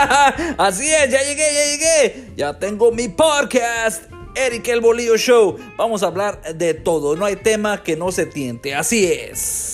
Así es, ya llegué, ya llegué. Ya tengo mi podcast. Eric el Bolillo Show. Vamos a hablar de todo. No hay tema que no se tiente. Así es.